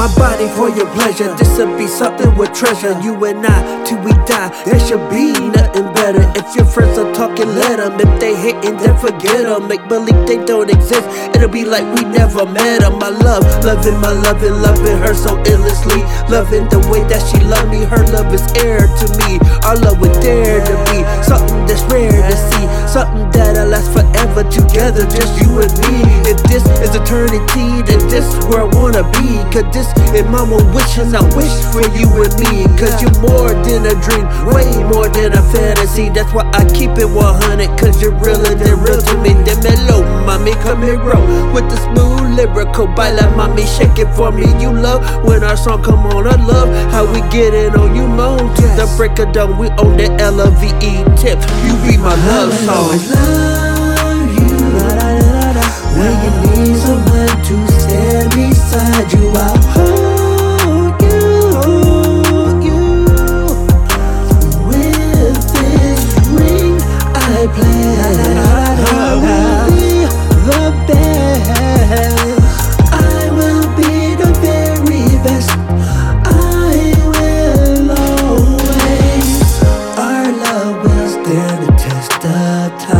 my body for your pleasure. This'll be something with treasure. You and I, till we die, there should be nothing better. If your friends are talking, let them. If they hating, then forget them. Make believe they don't exist. It'll be like we never met them. My love, loving my loving, loving her so endlessly. Loving the way that she love me. Her love is air to me. Our love would dare to be something that's rare to see. Something that'll last forever together, just you and me. If this is eternity, then this where I wanna be. Cause this is mama wishing I wish for you and me. Cause you're more than a dream, way more than a fantasy. That's why I keep it 100, cause you're realer than real to me. Then mellow, mommy, come here, roll with the smooth lyrical. Baila, mommy, shake it for me. You love when our song come on. I love how we get it on. You moan to the break of dawn. We own the L O V E tip. You be my love song. always love you. Need time.